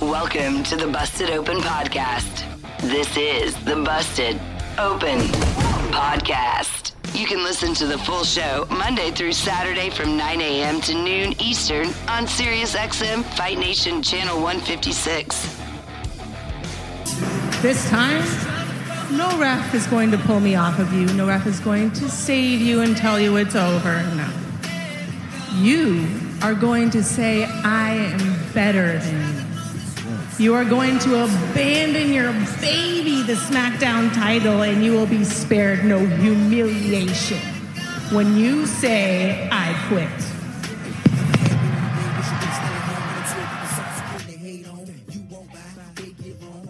Welcome to the Busted Open Podcast. This is the Busted Open Podcast. You can listen to the full show Monday through Saturday from 9 a.m. to noon Eastern on SiriusXM Fight Nation Channel 156. This time, no ref is going to pull me off of you. No ref is going to save you and tell you it's over. No. You are going to say, I am better than you. You are going to abandon your baby, the SmackDown title, and you will be spared no humiliation when you say, I quit.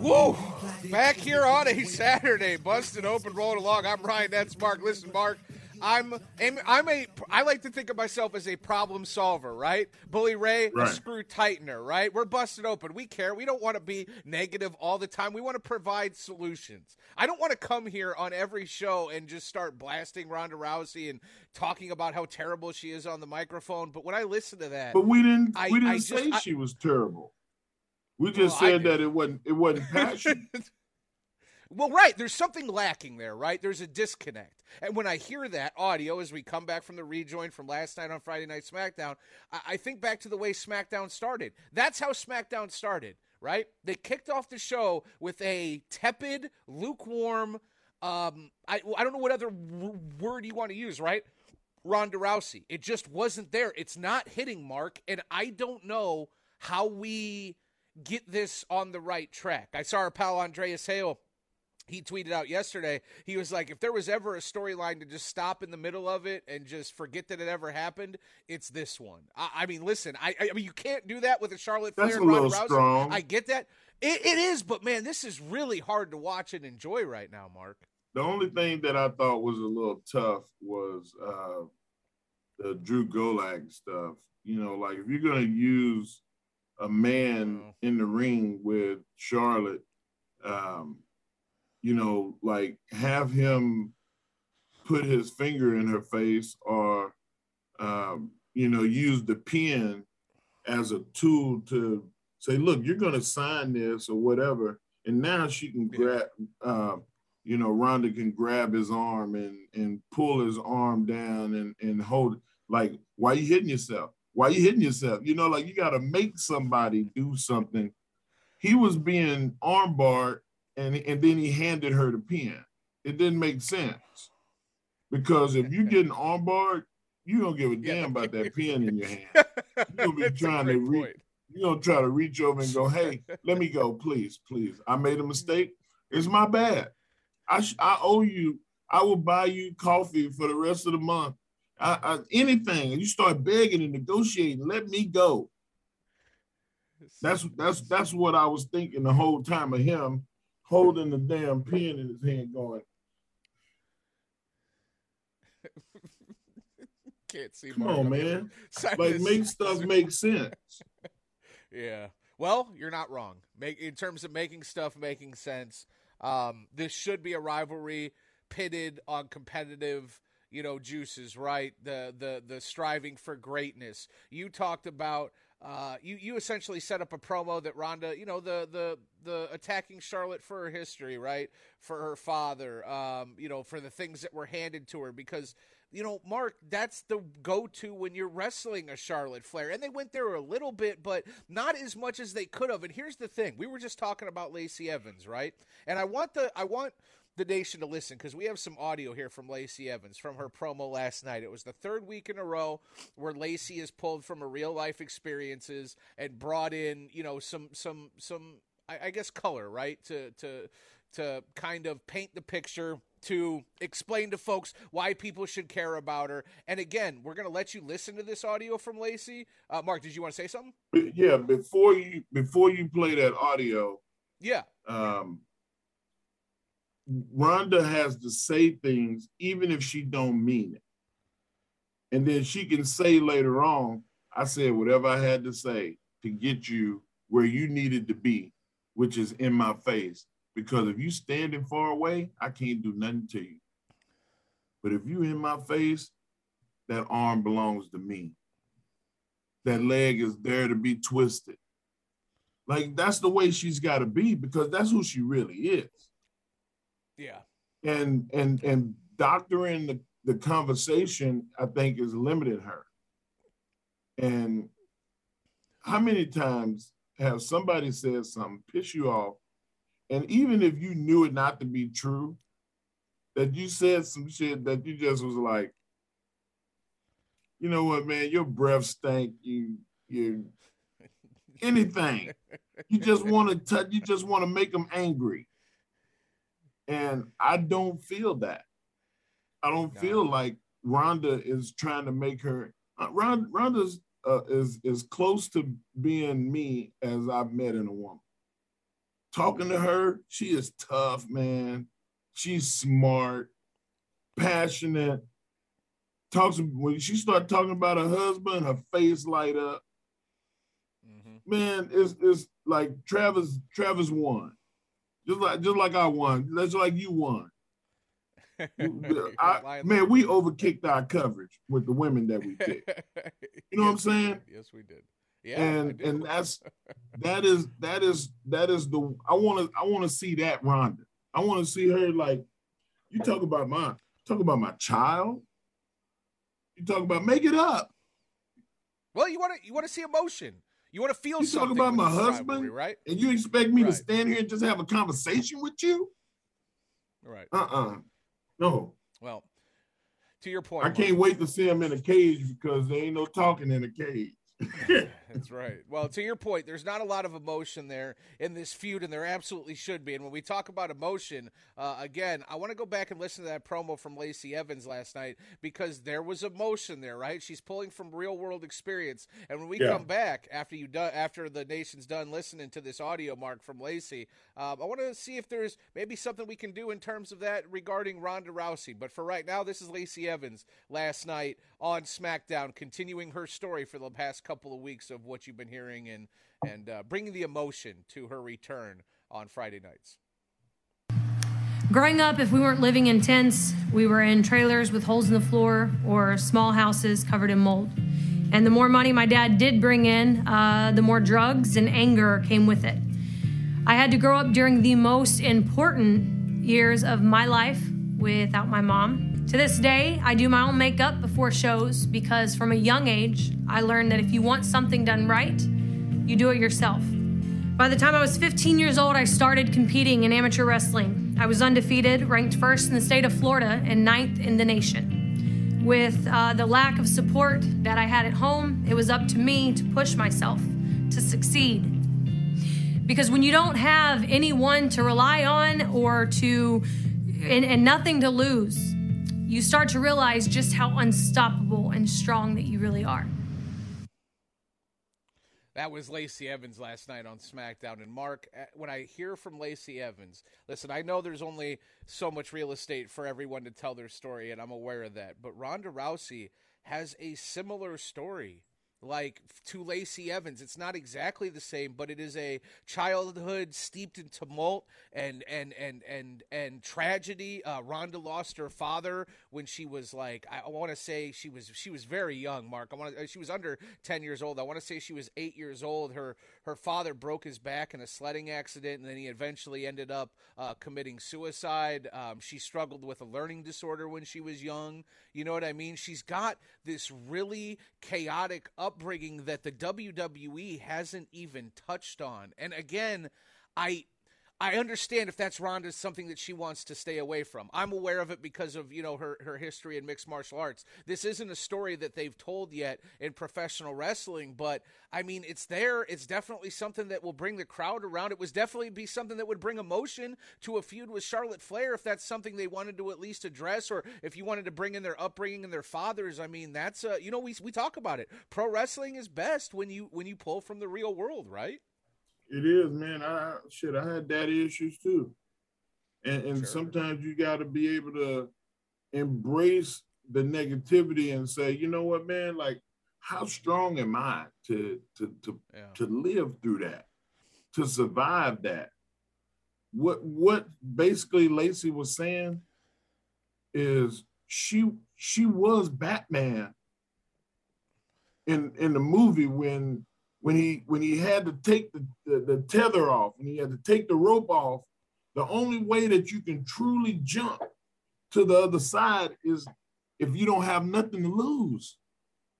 Woo! Back here on a Saturday, busted open, rolling along. I'm Ryan. That's Mark. Listen, Mark. I'm I'm a I like to think of myself as a problem solver, right? Bully Ray, Right. a screw tightener, right? We're busted open. We care. We don't want to be negative all the time. We want to provide solutions. I don't want to come here on every show and just start blasting Ronda Rousey and talking about how terrible she is on the microphone. But when I listen to that, But we didn't I- we didn't I just- say I- she was terrible. We just Well, said that it wasn't it wasn't passion. Well, right. There's something lacking there, right? There's a disconnect. And when I hear that audio as we come back from the rejoin from last night on Friday Night SmackDown, I, I think back to the way SmackDown started. That's how SmackDown started, right? They kicked off the show with a tepid, lukewarm, um, I, I don't know what other w- word you want to use, right? Ronda Rousey. It just wasn't there. It's not hitting, Mark. And I don't know how we get this on the right track. I saw our pal Andreas Hale he tweeted out yesterday he was like if there was ever a storyline to just stop in the middle of it and just forget that it ever happened it's this one i, I mean listen I, I mean you can't do that with a charlotte That's flair a and Ronda little Rousey. strong. i get that it, it is but man this is really hard to watch and enjoy right now mark the only thing that I thought was a little tough was uh the Drew Gulak stuff. You know, like if you're gonna use a man Oh. in the ring with Charlotte, um, you know, like have him put his finger in her face or um, you know, use the pen as a tool to say, look, you're gonna sign this or whatever. And now she can grab uh, you know, Ronda can grab his arm and and pull his arm down and and hold it. like why are you hitting yourself? Why are you hitting yourself? You know, like you gotta make somebody do something. He was being armbarred and and then he handed her the pen. It didn't make sense. Because if you're getting armbarred, you don't give a Yeah. damn about that pen in your hand. You'll be That's a trying to great re- point. You're gonna try to reach over and go, hey, let me go, please, please. I made a mistake. It's my bad. I sh- I owe you. I will buy you coffee for the rest of the month. I, I, anything. And you start begging and negotiating. Let me go. That's that's that's what I was thinking the whole time of him holding the damn pen in his hand, going, can't see "Come on, man! Like make stuff make sense." Yeah. Well, you're not wrong. Make in terms of making stuff making sense. Um, this should be a rivalry pitted on competitive, you know, juices, right? The the the striving for greatness. You talked about uh, you you essentially set up a promo that Ronda, you know, the the the attacking Charlotte for her history, right? For her father, um, you know, for the things that were handed to her because you know, Mark, that's the go to when you're wrestling a Charlotte Flair. And they went there a little bit, but not as much as they could have. And here's the thing we were just talking about Lacey Evans, right? And I want the, I want the nation to listen because we have some audio here from Lacey Evans from her promo last night. It was the third week in a row where Lacey is pulled from her real life experiences and brought in, you know, some, some, some, I, I guess, color, right? To, to, to kind of paint the picture to explain to folks why people should care about her. And again, we're going to let you listen to this audio from Lacey. Uh, Mark, did you want to say something? Yeah, before you before you play that audio, yeah, um, Ronda has to say things even if she don't mean it, and then she can say later on, "I said whatever I had to say to get you where you needed to be, which is in my face." Because if you standing far away, I can't do nothing to you. But if you in my face, that arm belongs to me. That leg is there to be twisted. Like that's the way she's got to be because that's who she really is. Yeah. And and and doctoring the, the conversation, I think, is limited her. And how many times have somebody said something piss you off and even if you knew it not to be true, that you said some shit that you just was like, you know what, man, your breath stank. You you anything. You just want to touch. You just want to make them angry. And I don't feel that. I don't feel like Ronda is trying to make her. Uh, Ronda, Ronda's uh, is is close to being me as I've met in a woman talking to her, she is tough, man. She's smart, passionate. Talks when she start talking about her husband, her face light up. Mm-hmm. Man, it's it's like Travis Travis won, just like just like I won. That's like you won. I, man, we overkicked our coverage with the women that we picked. You know yes, what I'm saying? Yes, we did. Yeah, and and that's that is that is that is the I want to I want to see that Ronda. I want to see her like you talk about my talk about my child. You talk about make it up. Well, you want to you want to see emotion. You want to feel. Something. You talk about my husband, right? And you expect me right. to stand here and just have a conversation with you? Right. Uh uh-uh. uh No. Well, to your point, I can't wait to see him in a cage because there ain't no talking in a cage. That's right. Well, to your point, there's not a lot of emotion there in this feud, and there absolutely should be. And when we talk about emotion, uh, again, I want to go back and listen to that promo from Lacey Evans last night because there was emotion there, right? She's pulling from real world experience. And when we yeah. come back after you after the nation's done listening to this audio mark from Lacey, um, I want to see if there's maybe something we can do in terms of that regarding Ronda Rousey. But for right now, this is Lacey Evans last night on SmackDown, continuing her story for the past couple of weeks of what you've been hearing and and uh, bringing the emotion to her return on Friday nights. Growing up, if we weren't living in tents, we were in trailers with holes in the floor or small houses covered in mold. And the more money my dad did bring in, uh, the more drugs and anger came with it. I had to grow up during the most important years of my life without my mom to this day, I do my own makeup before shows because from a young age, I learned that if you want something done right, you do it yourself. By the time I was 15 years old, I started competing in amateur wrestling. I was undefeated, ranked first in the state of Florida, and ninth in the nation. With uh, the lack of support that I had at home, it was up to me to push myself to succeed. Because when you don't have anyone to rely on or to, and, and nothing to lose, you start to realize just how unstoppable and strong that you really are. That was Lacey Evans last night on SmackDown. And Mark, uh, when I hear from Lacey Evans, listen, I know there's only so much real estate for everyone to tell their story, and I'm aware of that. But Ronda Rousey has a similar story like to Lacey Evans. It's not exactly the same, but it is a childhood steeped in tumult and and and and and tragedy. Uh, Ronda lost her father when she was like I, I want to say she was she was very young. Mark, I want uh, she was under ten years old. I want to say she was eight years old. Her her father broke his back in a sledding accident, and then he eventually ended up uh, committing suicide. Um, she struggled with a learning disorder when she was young. You know what I mean? She's got this really chaotic upbringing that the WWE hasn't even touched on. And again, I I understand if that's Ronda's something that she wants to stay away from. I'm aware of it because of, you know, her, her history in mixed martial arts. This isn't a story that they've told yet in professional wrestling, but I mean, it's there. It's definitely something that will bring the crowd around. It was definitely be something that would bring emotion to a feud with Charlotte Flair if that's something they wanted to at least address, or if you wanted to bring in their upbringing and their fathers. I mean, that's, uh, you know, we, we talk about it. Pro wrestling is best when you, when you pull from the real world, right? It is, man. I shit. I had daddy issues too, and and Sure. sometimes you got to be able to embrace the negativity and say, you know what, man, like how strong am I to to to Yeah. to live through that, to survive that. What what basically Lacey was saying is she she was Batman in in the movie when when he when he had to take the, the, the tether off, when he had to take the rope off, the only way that you can truly jump to the other side is if you don't have nothing to lose.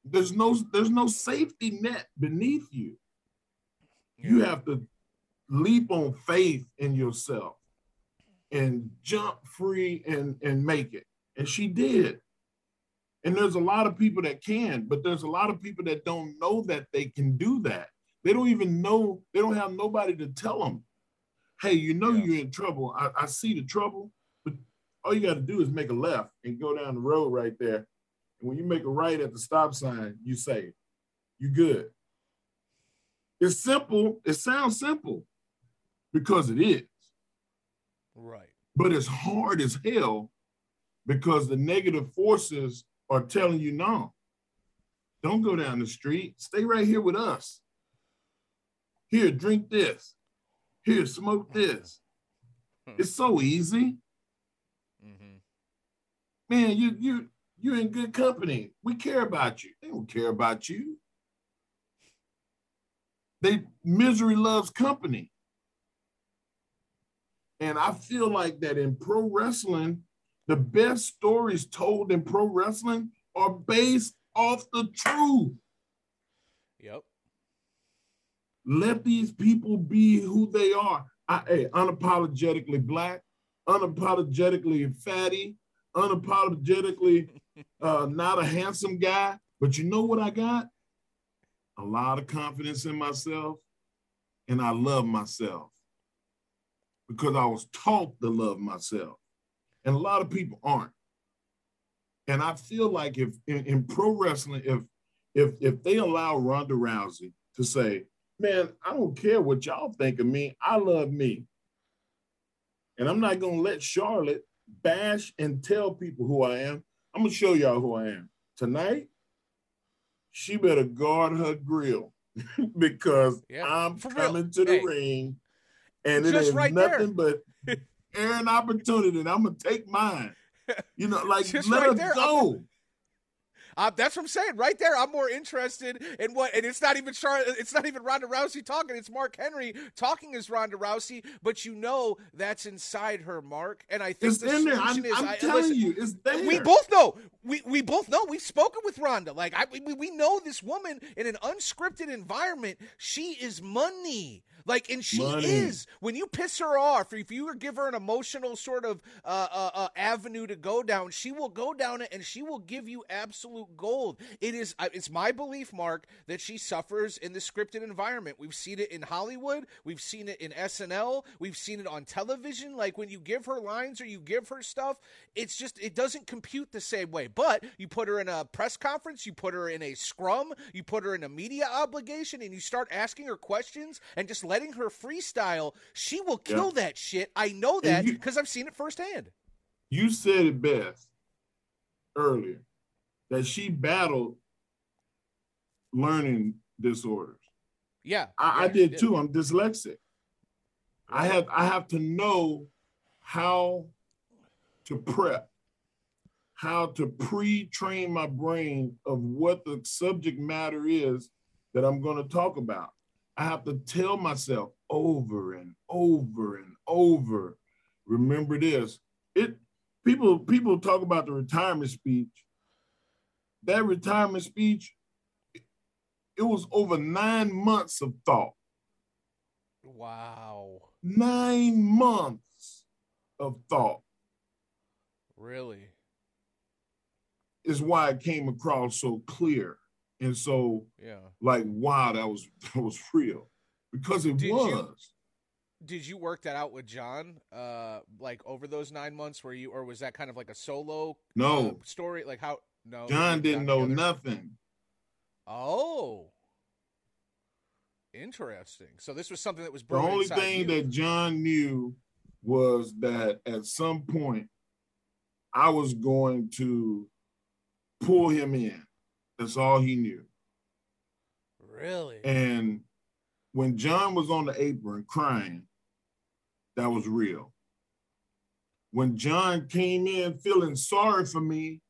There's no there's no safety net beneath you. You have to leap on faith in yourself and jump free and and make it. And she did. And there's a lot of people that can, but there's a lot of people that don't know that they can do that. They don't even know, they don't have nobody to tell them, hey, you know Yeah. you're in trouble. I, I see the trouble, but all you got to do is make a left and go down the road right there. And when you make a right at the stop sign, you say, you good. It's simple. It sounds simple because it is, Right. but it's hard as hell because the negative forces are telling you no. Don't go down the street. Stay right here with us. Here, drink this. Here, smoke this. It's so easy. Mm-hmm. Man, you you you're in good company. We care about you. They don't care about you. They misery loves company. And I feel like that in pro wrestling, the best stories told in pro wrestling are based off the truth. Yep. Let these people be who they are. I, hey, unapologetically black, unapologetically fatty, unapologetically uh, not a handsome guy. But you know what I got? A lot of confidence in myself, and I love myself because I was taught to love myself. And a lot of people aren't. And I feel like if in, in pro wrestling, if if if they allow Ronda Rousey to say, man, I don't care what y'all think of me, I love me. And I'm not gonna let Charlotte bash and tell people who I am. I'm gonna show y'all who I am. Tonight, she better guard her grill because Yeah, I'm for real. coming to the Hey. ring and it Just ain't right there. nothing but air and opportunity, and I'm gonna take mine. You know, like let right there. go. Uh, that's what I'm saying. Right there, I'm more interested in what, and it's not even Char- it's not even Ronda Rousey talking. It's Mark Henry talking as Ronda Rousey, but you know that's inside her, Mark. And I think It's the in there. I'm, is, I'm I- telling listen, you, it's there. We both know. We we both know. We've spoken with Ronda. Like I, we we know this woman in an unscripted environment. She is money. Like and she Money. is. When you piss her off, if you give her an emotional sort of uh, uh, uh, avenue to go down, she will go down it and she will give you absolute gold. It is. It's my belief, Mark, that she suffers in the scripted environment. We've seen it in Hollywood. We've seen it in SNL. We've seen it on television. Like when you give her lines or you give her stuff, it's just it doesn't compute the same way. But you put her in a press conference, you put her in a scrum, you put her in a media obligation, and you start asking her questions and just letting her freestyle. She will kill that shit. I know that because I've seen it firsthand. you said it best earlier that she battled learning disorders. Yeah, I, I yeah, did too. I'm dyslexic. I have I have to know how to prep, how to pre-train my brain of what the subject matter is that I'm going to talk about. I have to tell myself over and over and over, remember this. It people people talk about the retirement speech. That retirement speech, it was over nine months of thought. Wow. Nine months of thought Really? is why it came across so clear and so Yeah. like wow that was that was real because it Did you- was Did you work that out with John? Uh, like over those nine months, where you, or was that kind of like a solo? No. uh, story. Like how? No. john didn't know together? nothing Oh. Interesting. So this was something that was the only thing you. that john knew was that at some point i was going to pull him in that's all he knew Really? and when john was on the apron crying that was real when john came in feeling sorry for me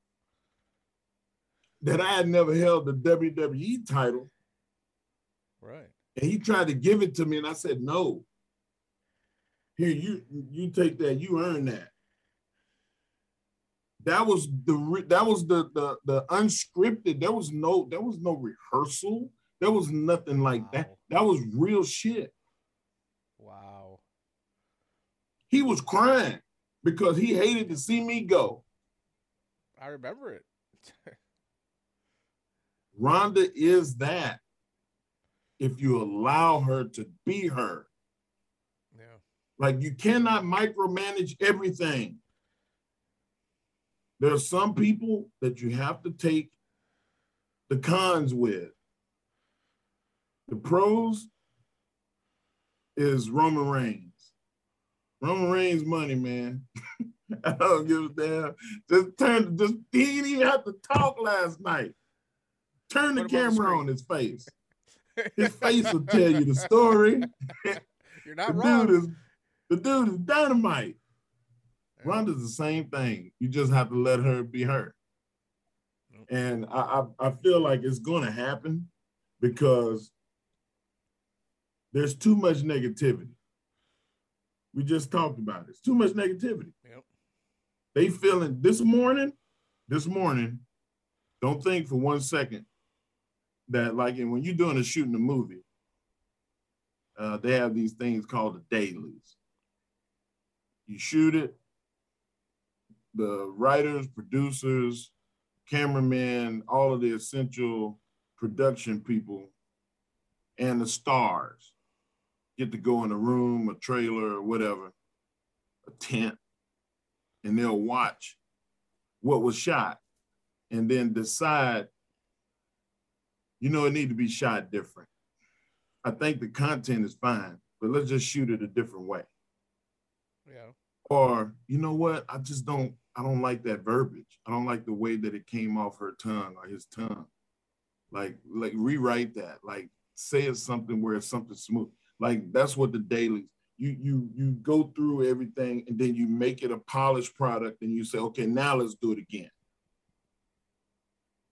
that i had never held the wwe title right. and he tried to give it to me and i said no here you you take that you earn that that was the that was the the the unscripted there was no there was no rehearsal there was nothing like that that was real shit Wow. he was crying because he hated to see me go I remember it. Ronda is that if you allow her to be her yeah. Like you cannot micromanage everything. There are some people that you have to take the cons with. The pros is Roman Reigns. Roman Reigns money, man. I don't give a damn. Just turn, just he didn't even have to talk last night. Turn the on the camera on his face. His face will tell you the story. You're The not wrong. dude is the dude is dynamite. Ronda's the same thing. You just have to let her be her. And I, I, I feel like it's going to happen because there's too much negativity. We just talked about it. It's too much negativity. Yep. They feeling this morning, this morning, don't think for one second that like when you're doing a shooting a movie, uh, they have these things called the dailies. You shoot it, the writers, producers, cameramen, all of the essential production people, and the stars get to go in a room, a trailer, or whatever, a tent, and they'll watch what was shot and then decide, you know, it need to be shot different. I think the content is fine, but let's just shoot it a different way. Yeah. Or, you know what? I just don't, I don't like that verbiage. I don't like the way that it came off her tongue or his tongue. Like, like rewrite that. Like, say it's something where it's something smooth. Like that's what the dailies. You you you go through everything and then you make it a polished product and you say, okay, now let's do it again.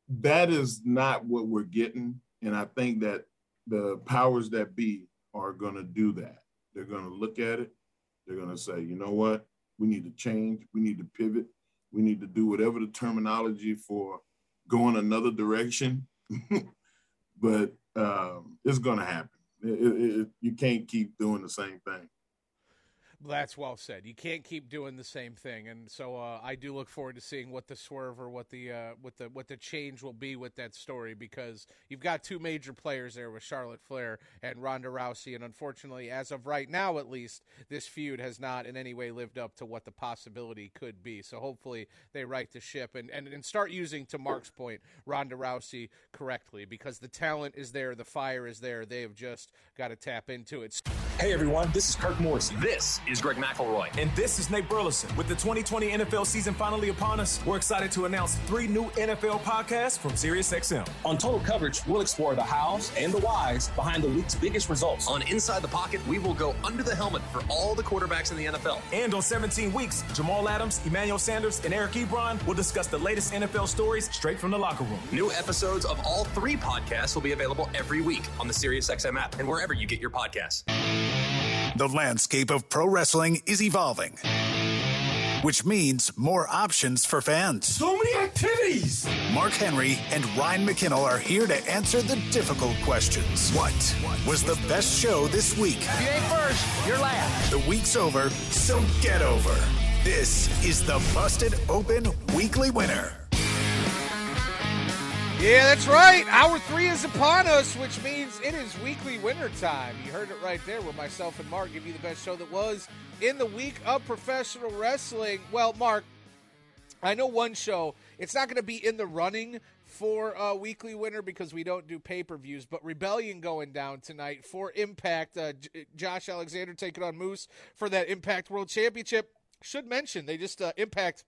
That is not what we're getting, and I think that the powers that be are going to do that. They're going to look at it. They're going to say, you know what? We need to change. We need to pivot. We need to do whatever the terminology for going another direction. but um, it's going to happen. It, it, it, you can't keep doing the same thing. That's well said. You can't keep doing the same thing, and so uh, I do look forward to seeing what the swerve or what the uh, what the what the change will be with that story because you've got two major players there with Charlotte Flair and Ronda Rousey, and unfortunately, as of right now, at least, this feud has not in any way lived up to what the possibility could be. So hopefully, they right the ship and and, and start using, to Mark's point, Ronda Rousey correctly because the talent is there, the fire is there. They have just got to tap into it. Hey everyone, this is Kirk Morrison. This is Greg McElroy. And this is Nate Burleson. With the 2020 NFL season finally upon us, we're excited to announce three new NFL podcasts from SiriusXM. On Total Coverage, we'll explore the hows and the whys behind the week's biggest results. On Inside the Pocket, we will go under the helmet for all the quarterbacks in the NFL. And on 17 Weeks, Jamal Adams, Emmanuel Sanders, and Eric Ebron will discuss the latest NFL stories straight from the locker room. New episodes of all three podcasts will be available every week on the SiriusXM app and wherever you get your podcasts. The landscape of pro wrestling is evolving, which means more options for fans. So many activities! Mark Henry and Ryan McKinnell are here to answer the difficult questions. What was the best show this week? If you ain't first, you're last. The week's over, so get over. This is the Busted Open Weekly Winner. Yeah, that's right. Hour three is upon us, which means it is weekly winter time. You heard it right there, where myself and Mark give you the best show that was in the week of professional wrestling. Well, Mark, I know one show. It's not going to be in the running for a uh, weekly winner because we don't do pay per views. But Rebellion going down tonight for Impact. Uh, J- Josh Alexander taking on Moose for that Impact World Championship. Should mention they just uh, Impact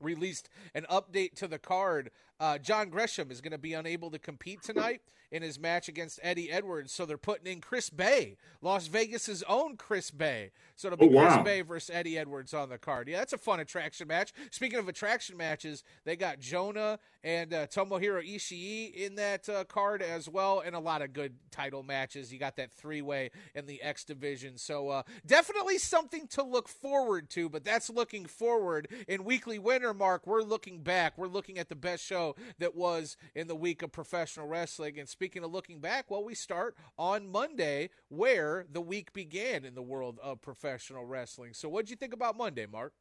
released an update to the card uh, John Gresham is going to be unable to compete tonight in his match against Eddie Edwards, so they're putting in Chris Bey, Las Vegas's own Chris Bey. So it'll be oh, wow. Chris Bey versus Eddie Edwards on the card. Yeah, that's a fun attraction match. Speaking of attraction matches, they got Jonah and uh, Tomohiro Ishii in that uh, card as well, and a lot of good title matches. You got that three way in the X division, so uh, definitely something to look forward to. But that's looking forward. In weekly winner, Mark, we're looking back. We're looking at the best show that was in the week of professional wrestling. And speaking of looking back, well, we start on Monday, where the week began in the world of professional wrestling. So, what did you think about Monday, Mark?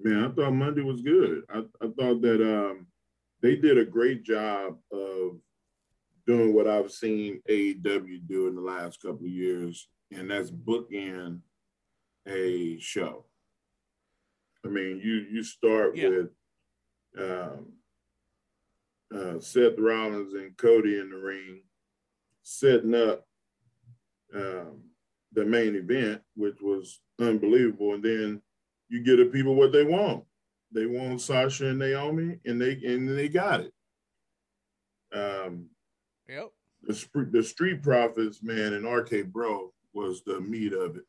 Man, I thought Monday was good. I, I thought that um, they did a great job of doing what I've seen AEW do in the last couple of years, and that's bookend a show. I mean, you you start yeah. with um, uh, Seth Rollins and Cody in the ring, setting up um, the main event, which was unbelievable. And then you get the people what they want. They want Sasha and Naomi, and they and they got it. Um, yep. The, the Street Profits, man, and RK Bro was the meat of it.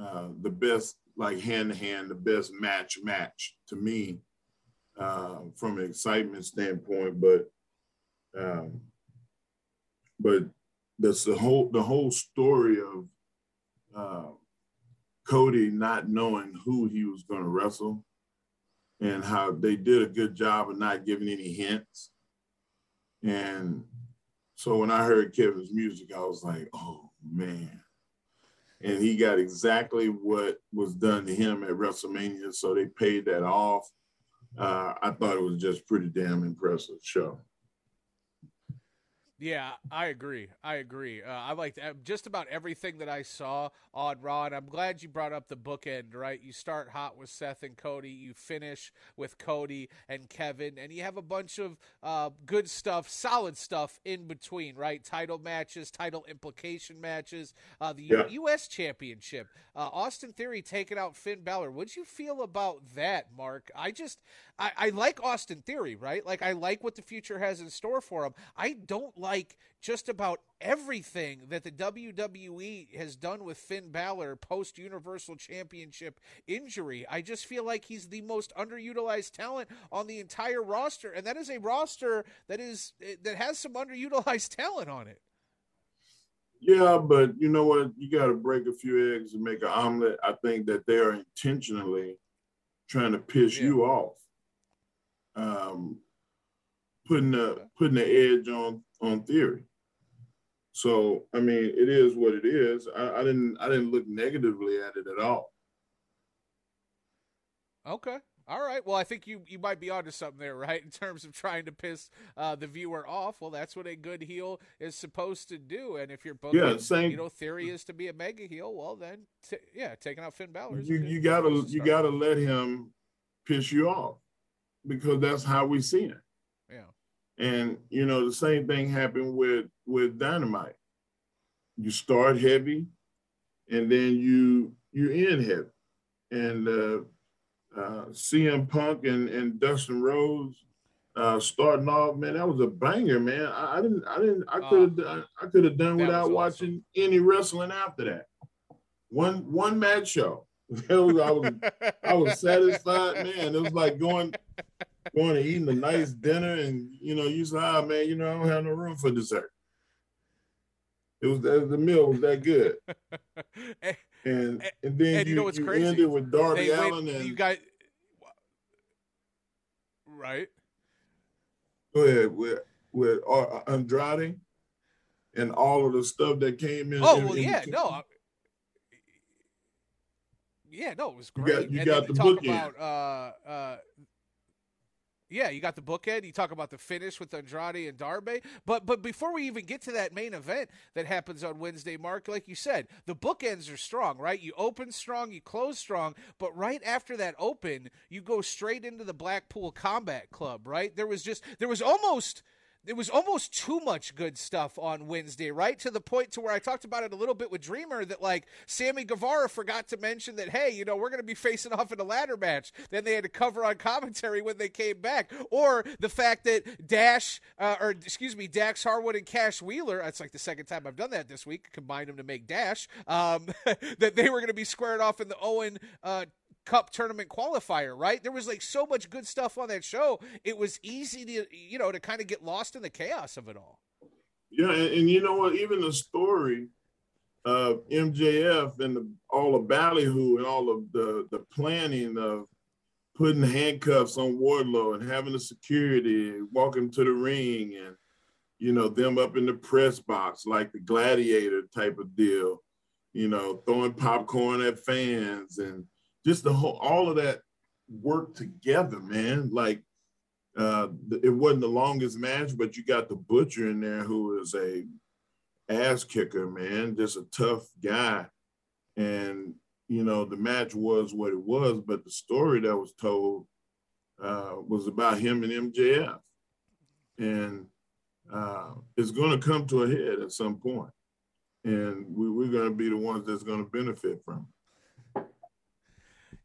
Uh, the best, like hand to hand, the best match match to me uh, from an excitement standpoint, but um, but that's the whole the whole story of uh, Cody not knowing who he was going to wrestle, and how they did a good job of not giving any hints. And so when I heard Kevin's music, I was like, oh man. And he got exactly what was done to him at WrestleMania. So they paid that off uh, I thought it was just pretty damn impressive show. Yeah, I agree. I agree. Uh, I liked uh, just about everything that I saw on Raw, and I'm glad you brought up the bookend. Right, you start hot with Seth and Cody, you finish with Cody and Kevin, and you have a bunch of uh, good stuff, solid stuff in between. Right, title matches, title implication matches, uh, the yeah. U- U.S. Championship, uh, Austin Theory taking out Finn Balor. What'd you feel about that, Mark? I just, I, I like Austin Theory. Right, like I like what the future has in store for him. I don't like just about everything that the WWE has done with Finn Balor post Universal Championship injury. I just feel like he's the most underutilized talent on the entire roster, and that is a roster that is that has some underutilized talent on it. Yeah, but you know what? You got to break a few eggs and make an omelet. I think that they are intentionally trying to piss yeah. you off. Um, putting the putting the edge on on theory. So I mean, it is what it is. I, I didn't I didn't look negatively at it at all. Okay. All right. Well, I think you you might be onto something there, right? In terms of trying to piss uh, the viewer off. Well, that's what a good heel is supposed to do. And if you're both, yeah, same. You know, theory is to be a mega heel. Well, then, t- yeah, taking out Finn Balor. You you gotta you gotta let him piss you off because that's how we see it. And you know, the same thing happened with with dynamite. You start heavy, and then you you're in heaven. And uh, uh, CM Punk and, and Dustin Rhodes uh, starting off, man, that was a banger, man. I, I didn't, I didn't, I could have, done, I could have done without watching any wrestling after that. One, one match show. was, I was, I was satisfied, man. It was like going, going to eating a nice dinner, and you know, you say, "Ah, man, you know, I don't have no room for dessert." It was the meal was that good, and and, and then and you, you, know what's you crazy? ended with Darby They Allen went- and you got right. go ahead with with uh, Andrade and all of the stuff that came in. Oh in- well, in yeah, no. I- Yeah, no, it was You great. got- you and got the talk bookend. about uh uh yeah, you got the bookend. You talk about the finish with Andrade and Darby, but but before we even get to that main event that happens on Wednesday, Mark, like you said, the bookends are strong, right? You open strong, you close strong, but right after that open, you go straight into the Blackpool Combat Club, right? There was just there was almost there was almost too much good stuff on Wednesday, right? To the point to where I talked about it a little bit with Dreamer that like Sammy Guevara forgot to mention that hey, you know, we're going to be facing off in a ladder match. Then they had to cover on commentary when they came back, or the fact that Dash uh, or excuse me, Dax Harwood and Cash Wheeler. That's like the second time I've done that this week. Combined them to make Dash. Um, that they were going to be squared off in the Owen. Uh, Cup tournament qualifier, right? There was like so much good stuff on that show. It was easy to, you know, to kind of get lost in the chaos of it all. Yeah, and, and you know what? Even the story of MJF and the, all the ballyhoo and all of the the planning of putting handcuffs on Wardlow and having the security walking to the ring and you know them up in the press box like the gladiator type of deal, you know, throwing popcorn at fans and just the whole all of that work together, man. Like uh, it wasn't the longest match, but you got the butcher in there who is a ass kicker, man, just a tough guy. And you know, the match was what it was, but the story that was told uh, was about him and MJF, and uh, it's going to come to a head at some point, and we, we're going to be the ones that's going to benefit from. it.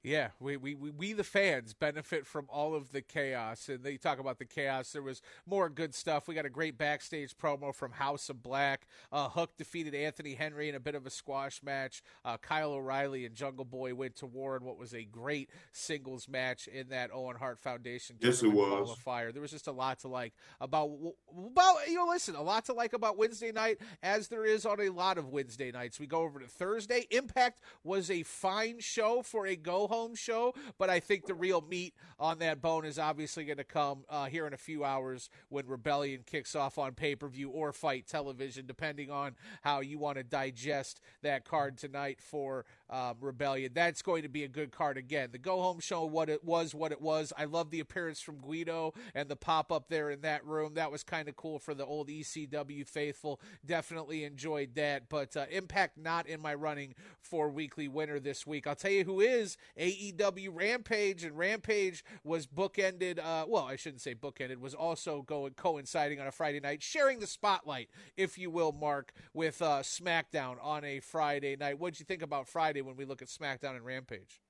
Yeah, we, we, we, we the fans benefit from all of the chaos. And they talk about the chaos. There was more good stuff. We got a great backstage promo from House of Black. Uh, Hook defeated Anthony Henry in a bit of a squash match. Uh, Kyle O'Reilly and Jungle Boy went to war in what was a great singles match in that Owen Hart Foundation Yes, it was. qualifier. There was just a lot to like about about you know listen a lot to like about Wednesday night as there is on a lot of Wednesday nights. We go over to Thursday. Impact was a fine show for a go home show, but I think the real meat on that bone is obviously going to come uh, here in a few hours when Rebellion kicks off on pay per view or Fight Television, depending on how you want to digest that card tonight for um, Rebellion. That's going to be a good card again. The go home show, what it was, what it was. I love the appearance from Guido and the pop up there in that room. That was kind of cool for the old ECW faithful. Definitely enjoyed that. But uh, Impact not in my running for weekly winner this week. I'll tell you who is AEW Rampage, and Rampage was bookended. Uh, well, I shouldn't say bookended. Was also going coinciding on a Friday night, sharing the spotlight, if you will, Mark, with uh, SmackDown on a Friday night. What'd you think about Friday when we look at SmackDown and Rampage?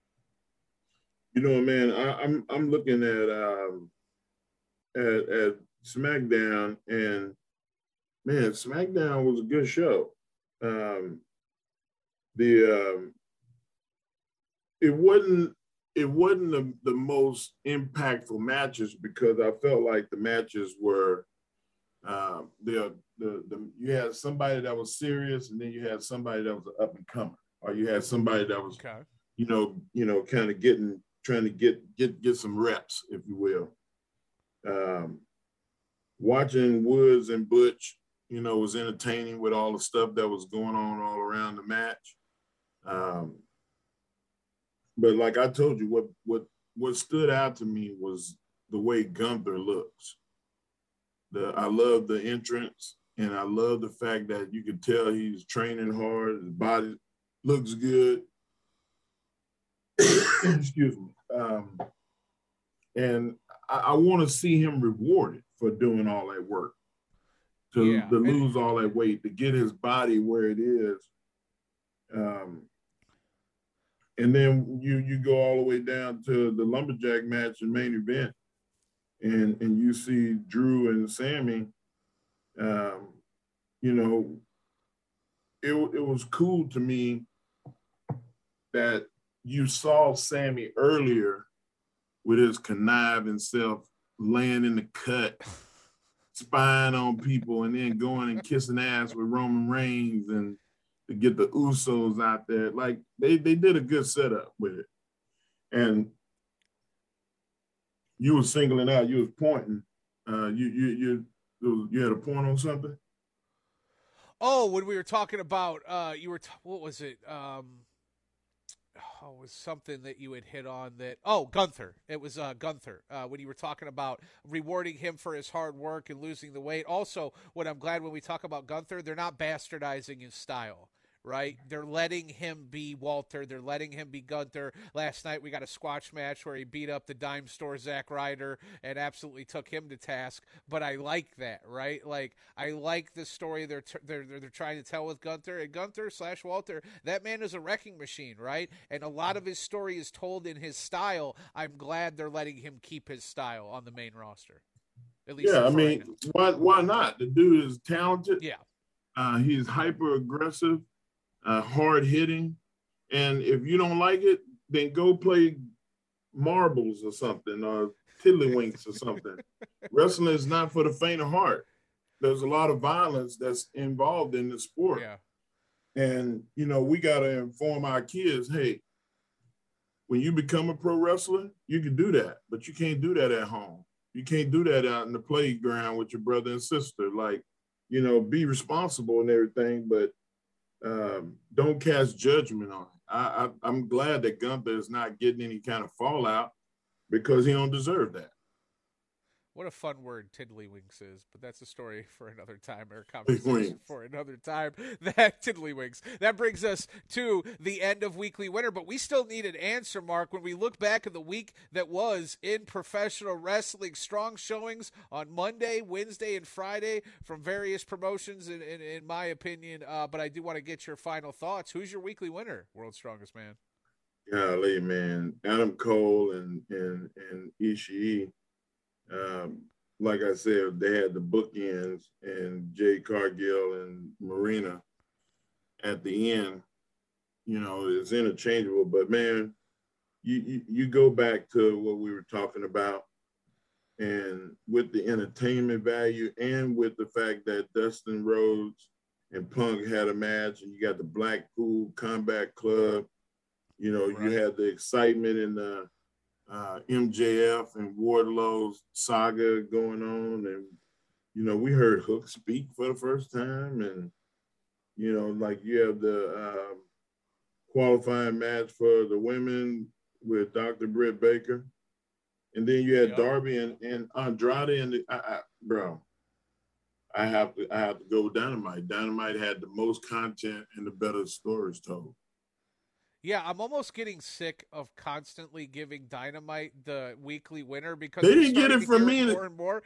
You know, man, I, I'm I'm looking at um at, at SmackDown and man, SmackDown was a good show. Um the um it wasn't it wasn't the, the most impactful matches because I felt like the matches were um the, the the you had somebody that was serious and then you had somebody that was an up and comer or you had somebody that was Okay. you know, you know, kind of getting trying to get get get some reps, if you will. Um, watching Woods and Butch, you know, was entertaining with all the stuff that was going on all around the match. Um, but like I told you, what what what stood out to me was the way Gunther looks. The I love the entrance, and I love the fact that you could tell he's training hard. His body looks good. Excuse me. Um, and I, I want to see him rewarded for doing all that work, to, Yeah, to lose all that weight, to get his body where it is. Um, and then you you go all the way down to the lumberjack match and main event, and and you see Drew and Sammy. Um, you know, it it was cool to me that you saw Sammy earlier with his conniving self laying in the cut, spying on people, and then going and kissing ass with Roman Reigns and to get the Usos out there. Like they they did a good setup with it. And you were singling out, you was pointing. Uh, you you you you had a point on something. Oh, when we were talking about, uh, you were t- what was it? Um, oh, was something that you had hit on that. Oh, Gunther. It was uh, Gunther uh, when you were talking about rewarding him for his hard work and losing the weight. Also, what I'm glad when we talk about Gunther, they're not bastardizing his style right? They're letting him be Walter. They're letting him be Gunther. Last night we got a squash match where he beat up the dime store Zack Ryder and absolutely took him to task. But I like that, right? Like I like the story they're t- they're, they're, they're trying to tell with Gunther and Gunther slash Walter. That man is a wrecking machine, right? And a lot of his story is told in his style. I'm glad they're letting him keep his style on the main roster. At least yeah, I mean, right why why not? The dude is talented. Yeah. Uh, he's hyper aggressive uh, hard hitting. And if you don't like it, then go play marbles or something or tiddlywinks or something. Wrestling is not for the faint of heart. There's a lot of violence that's involved in the sport. Yeah. And, you know, we got to inform our kids hey, when you become a pro wrestler, you can do that, but you can't do that at home. You can't do that out in the playground with your brother and sister. Like, you know, be responsible and everything, but um, don't cast judgment on it. I, I, am glad that Gunther is not getting any kind of fallout because he don't deserve that. What a fun word tiddlywinks is, but that's a story for another time or conversation for another time. That tiddlywinks. That brings us to the end of weekly winner, but we still need an answer, Mark. When we look back at the week that was in professional wrestling, strong showings on Monday, Wednesday, and Friday from various promotions, in, in, in my opinion. Uh, but I do want to get your final thoughts. Who's your weekly winner, World's Strongest Man? Golly, man, Adam Cole and and and Ishii um, like I said, they had the bookends and Jade Cargill and Marina at the end. You know, it's interchangeable, but man, you, you, you go back to what we were talking about, and with the entertainment value, and with the fact that Dustin Rhodes and Punk had a match, and you got the Blackpool Combat Club. You know, right. you had the excitement and the uh, MJF and Wardlow's saga going on, and you know we heard Hook speak for the first time, and you know like you have the um, qualifying match for the women with Dr. Britt Baker, and then you had. Darby and, and Andrade and the, I, I, bro. I have to I have to go with Dynamite. Dynamite had the most content and the better stories told. Yeah, I'm almost getting sick of constantly giving Dynamite the weekly winner because they didn't get it from me more and more.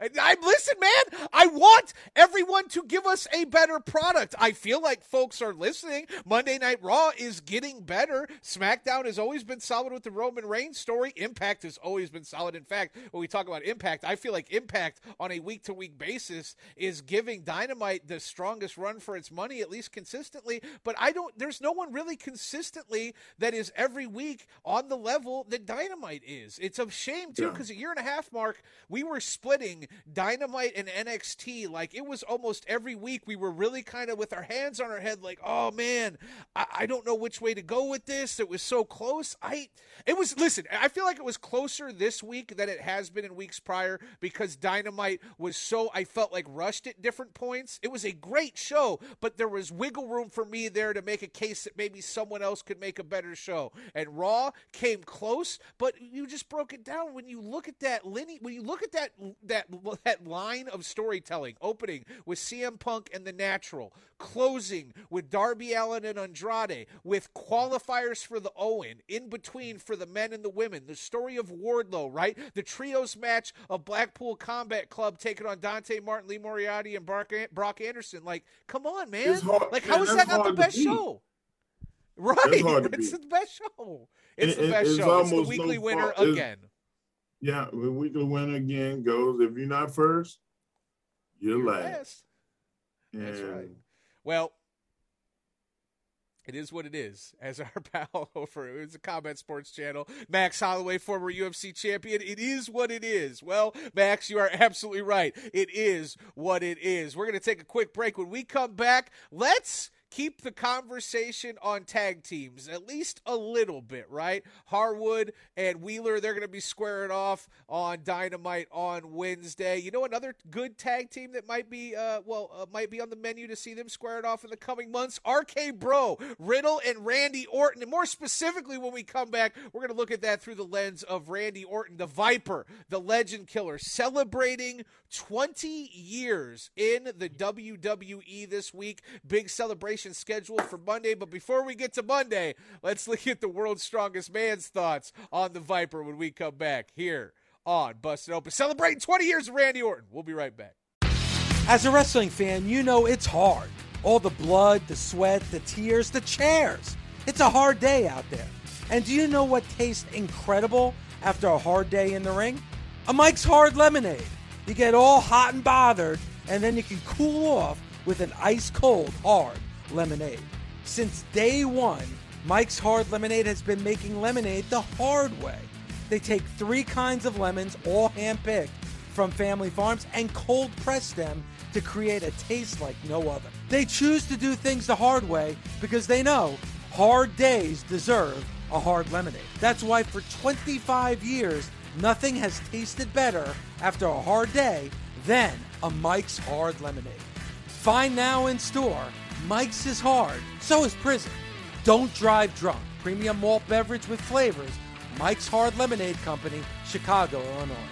I, I, listen, man. I want everyone to give us a better product. I feel like folks are listening. Monday Night Raw is getting better. SmackDown has always been solid with the Roman Reigns story. Impact has always been solid. In fact, when we talk about Impact, I feel like Impact on a week to week basis is giving Dynamite the strongest run for its money, at least consistently. But I don't. There's no one really consistent consistently that is every week on the level that Dynamite is. It's a shame too because yeah. a year and a half mark we were splitting Dynamite and NXT like it was almost every week we were really kind of with our hands on our head like oh man I, I don't know which way to go with this. It was so close. I it was listen I feel like it was closer this week than it has been in weeks prior because Dynamite was so I felt like rushed at different points. It was a great show, but there was wiggle room for me there to make a case that maybe someone else else could make a better show. And Raw came close, but you just broke it down when you look at that when you look at that that that line of storytelling, opening with CM Punk and the Natural, closing with Darby Allin and Andrade, with qualifiers for the Owen, in between for the men and the women, the story of Wardlow, right? The trios match of Blackpool Combat Club taking on Dante Martin, Lee Moriarty, and Brock Anderson. Like, come on, man! Hard, like, how is that not the best show? Right. That's hard to it's beat. the best show. It's It- the best it's show. It's the weekly no winner. It's- again. Yeah, the weekly winner again goes. If you're not first, you're, You're last. last. That's right. Well, it is what it is. As our pal over it's a Combat Sports Channel, Max Holloway, former UFC champion. It is what it is. Well, Max, you are absolutely right. It is what it is. We're going to take a quick break. When we come back, let's keep the conversation on tag teams at least a little bit, right? Harwood and Wheeler, they're going to be squaring off on Dynamite on Wednesday. You know another good tag team that might be uh well uh, might be on the menu to see them squared off in the coming months? RK Bro, Riddle and Randy Orton. And more specifically when we come back, we're going to look at that through the lens of Randy Orton, the Viper, the legend killer, celebrating 20 years in the WWE this week. Big celebration scheduled for Monday. But before we get to Monday, let's look at the world's strongest man's thoughts on the Viper when we come back here on Busted Open. Celebrating 20 years of Randy Orton. We'll be right back. As a wrestling fan, you know it's hard. All the blood, the sweat, the tears, the chairs. It's a hard day out there. And do you know what tastes incredible after a hard day in the ring? A Mike's Hard Lemonade. You get all hot and bothered, and then you can cool off with an ice cold, hard lemonade. Since day one, Mike's Hard Lemonade has been making lemonade the hard way. They take three kinds of lemons, all hand-picked from family farms, and cold press them to create a taste like no other. They choose to do things the hard way because they know hard days deserve a hard lemonade. That's why for 25 years, nothing has tasted better after a hard day than a Mike's Hard Lemonade. Find now in store. Mike's is hard, so is prison. Don't drive drunk. Premium malt beverage with flavors. Mike's Hard Lemonade Company, Chicago, Illinois.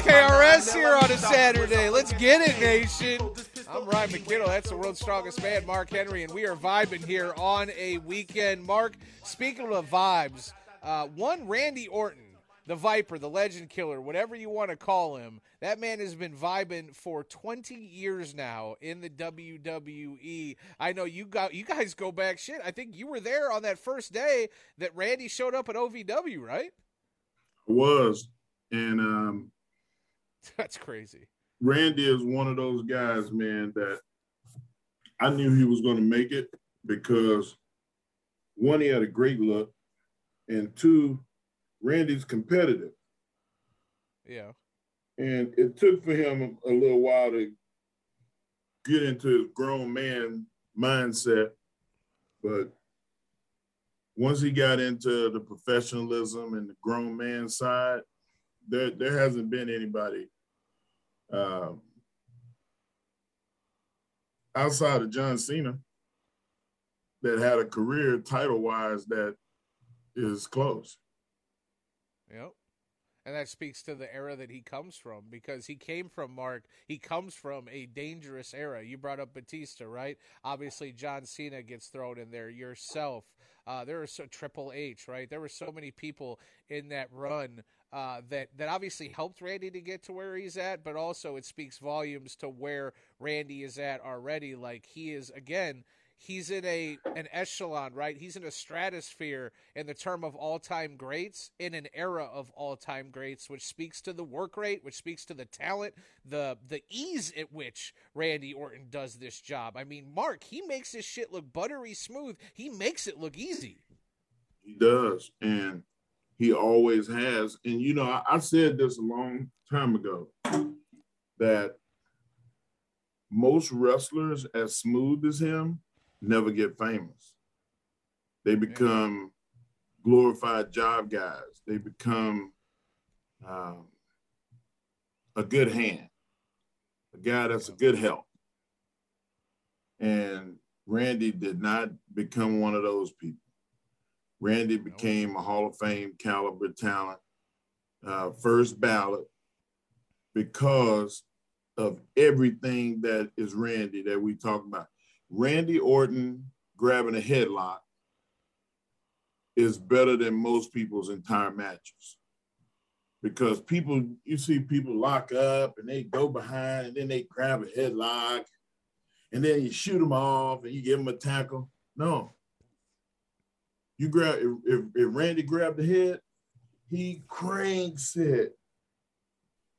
KRS here on a Saturday. Let's get it, nation. I'm Ryan McKinnell. That's the world's strongest man, Mark Henry, and we are vibing here on a weekend. Mark, speaking of vibes, uh, one Randy Orton, the Viper, the Legend Killer, whatever you want to call him. That man has been vibing for 20 years now in the WWE. I know you got you guys go back shit. I think you were there on that first day that Randy showed up at OVW, right? I was, and um, that's crazy. Randy is one of those guys, man, that I knew he was going to make it because one, he had a great look, and two, Randy's competitive. Yeah. And it took for him a little while to get into his grown man mindset. But once he got into the professionalism and the grown man side, there, there hasn't been anybody um, outside of John Cena that had a career title wise that is close. Yep. And that speaks to the era that he comes from because he came from Mark. He comes from a dangerous era. You brought up Batista, right? Obviously, John Cena gets thrown in there. Yourself, uh, there was so Triple H, right? There were so many people in that run uh, that that obviously helped Randy to get to where he's at, but also it speaks volumes to where Randy is at already. Like he is again he's in a an echelon, right? He's in a stratosphere in the term of all time greats, in an era of all time greats, which speaks to the work rate, which speaks to the talent, the the ease at which Randy Orton does this job. I mean, Mark, he makes this shit look buttery smooth. He makes it look easy. He does, and he always has. And you know, I, I said this a long time ago that most wrestlers as smooth as him never get famous. They become glorified job guys. They become um, a good hand, a guy that's a good help. And Randy did not become one of those people. Randy became a Hall of Fame caliber talent, uh, first ballot, because of everything that is Randy that we talk about. Randy Orton grabbing a headlock is better than most people's entire matches. Because people, you see people lock up and they go behind and then they grab a headlock and then you shoot them off and you give them a tackle. No. You grab, if, if, if Randy grabbed the head, he cranks it.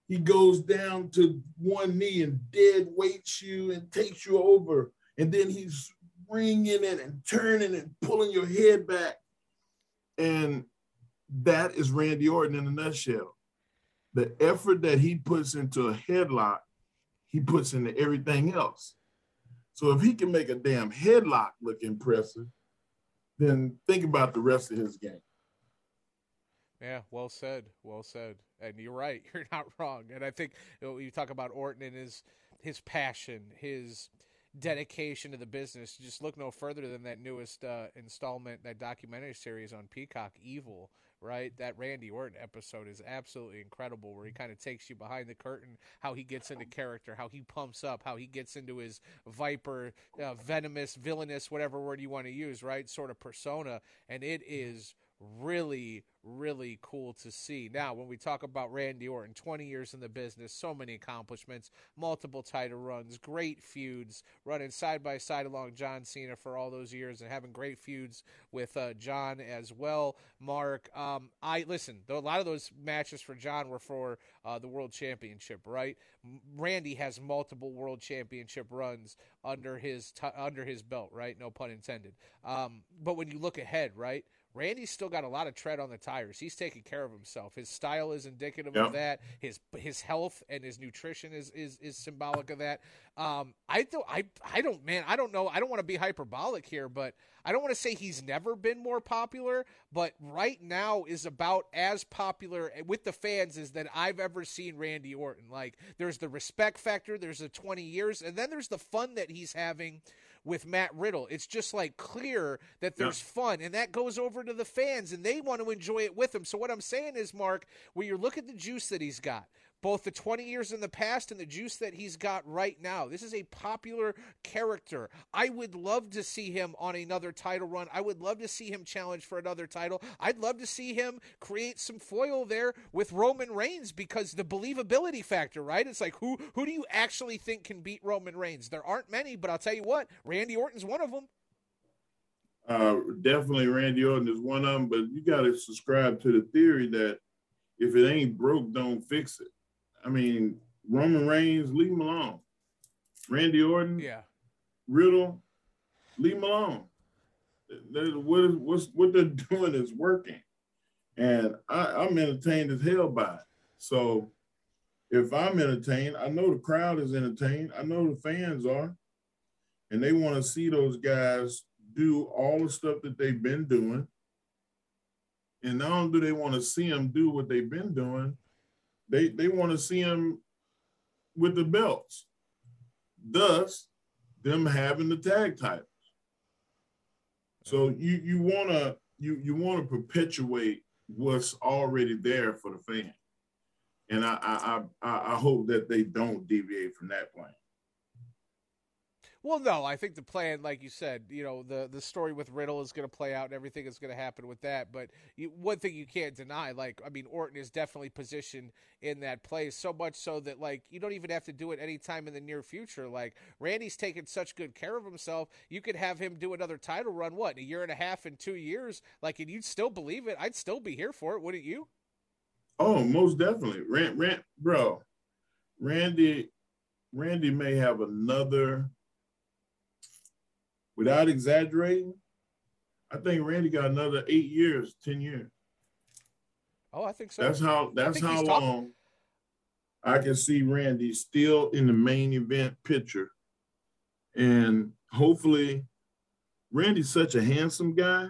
He goes down to one knee and dead weights you and takes you over and then he's ringing it and turning and pulling your head back. And that is Randy Orton in a nutshell. The effort that he puts into a headlock, he puts into everything else. So if he can make a damn headlock look impressive, then think about the rest of his game. Yeah, well said. Well said. And you're right. You're not wrong. And I think you, know, you talk about Orton and his his passion, his dedication to the business. Just look no further than that newest uh, installment, that documentary series on Peacock, Evil. Right, that Randy Orton episode is absolutely incredible. Where he kind of takes you behind the curtain, how he gets into character, how he pumps up, how he gets into his viper, uh, venomous, villainous, whatever word you want to use, right? Sort of persona, and it is really, really cool to see. Now, when we talk about Randy Orton, 20 years in the business, so many accomplishments, multiple title runs, great feuds, running side by side along John Cena for all those years, and having great feuds with uh, John as well. Mark, um, I listen. A lot of those matches for John were for uh, the World Championship, right? Randy has multiple World Championship runs under his t- under his belt, right? No pun intended. Um, but when you look ahead, right? Randy's still got a lot of tread on the tires. He's taking care of himself. His style is indicative yep. of that. His his health and his nutrition is is, is symbolic of that. Um, I don't I I don't man I don't know I don't want to be hyperbolic here, but I don't want to say he's never been more popular, but right now is about as popular with the fans as that I've ever seen Randy Orton. Like there's the respect factor, there's the 20 years, and then there's the fun that he's having with Matt Riddle. It's just like clear that there's yeah. fun, and that goes over to the fans, and they want to enjoy it with him. So what I'm saying is, Mark, when you look at the juice that he's got, both the 20 years in the past and the juice that he's got right now. This is a popular character. I would love to see him on another title run. I would love to see him challenge for another title. I'd love to see him create some foil there with Roman Reigns because the believability factor, right? It's like who who do you actually think can beat Roman Reigns? There aren't many, but I'll tell you what, Randy Orton's one of them. Uh, definitely Randy Orton is one of them, but you got to subscribe to the theory that if it ain't broke, don't fix it. I mean, Roman Reigns, leave him alone. Randy Orton, yeah, Riddle, leave him alone. What is what's what they're doing is working, and I, I'm entertained as hell by it. So, if I'm entertained, I know the crowd is entertained. I know the fans are, and they want to see those guys do all the stuff that they've been doing. And not only do they want to see them do what they've been doing, they they want to see them with the belts. Thus, them having the tag titles. So you you wanna you you want to perpetuate what's already there for the fan, and I I I, I hope that they don't deviate from that plan. Well, no, I think the plan, like you said, you know, the the story with Riddle is going to play out, and everything is going to happen with that. But you, one thing you can't deny, like, I mean, Orton is definitely positioned in that place, so much so that like you don't even have to do it anytime in the near future. Like Randy's taken such good care of himself, you could have him do another title run, what, a year and a half in two years, like, and you'd still believe it. I'd still be here for it, wouldn't you? Oh, most definitely, Rand, Rand, bro, Randy, Randy may have another without exaggerating, I think Randy got another eight years, ten years. Oh, I think so. That's how. That's how long I can see Randy still in the main event picture, and hopefully, Randy's such a handsome guy.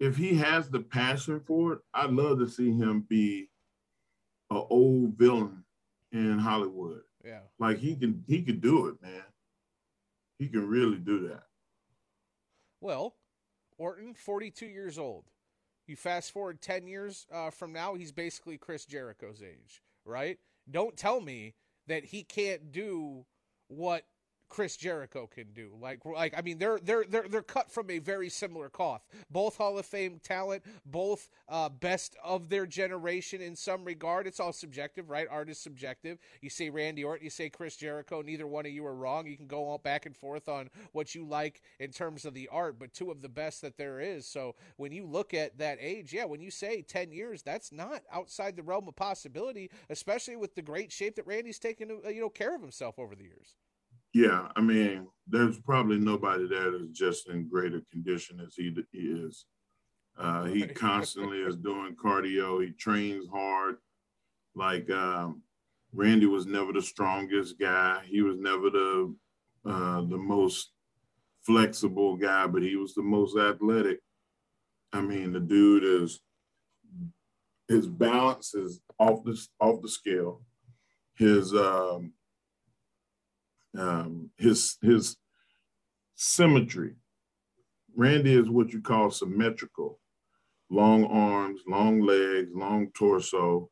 If he has the passion for it, I'd love to see him be an old villain in Hollywood. Yeah, like he can. He could do it, man. He can really do that. Well, Orton, 42 years old. You fast forward 10 years uh, from now, he's basically Chris Jericho's age, right? Don't tell me that he can't do what Chris Jericho can do. Like like I mean they're they're they're they're cut from a very similar cloth. Both Hall of Fame talent, both uh, best of their generation in some regard. It's all subjective, right? Art is subjective. You say Randy Orton, you say Chris Jericho, neither one of you are wrong. You can go all back and forth on what you like in terms of the art, but two of the best that there is. So when you look at that age, yeah, when you say 10 years, that's not outside the realm of possibility, especially with the great shape that Randy's taken uh, you know care of himself over the years. Yeah, I mean, there's probably nobody that is just in greater condition as he, he is. Uh, he constantly is doing cardio. He trains hard. Like um, Randy was never the strongest guy. He was never the uh, the most flexible guy, but he was the most athletic. I mean, the dude is his balance is off the off the scale. His um, um, his his symmetry. Randy is what you call symmetrical, long arms, long legs, long torso.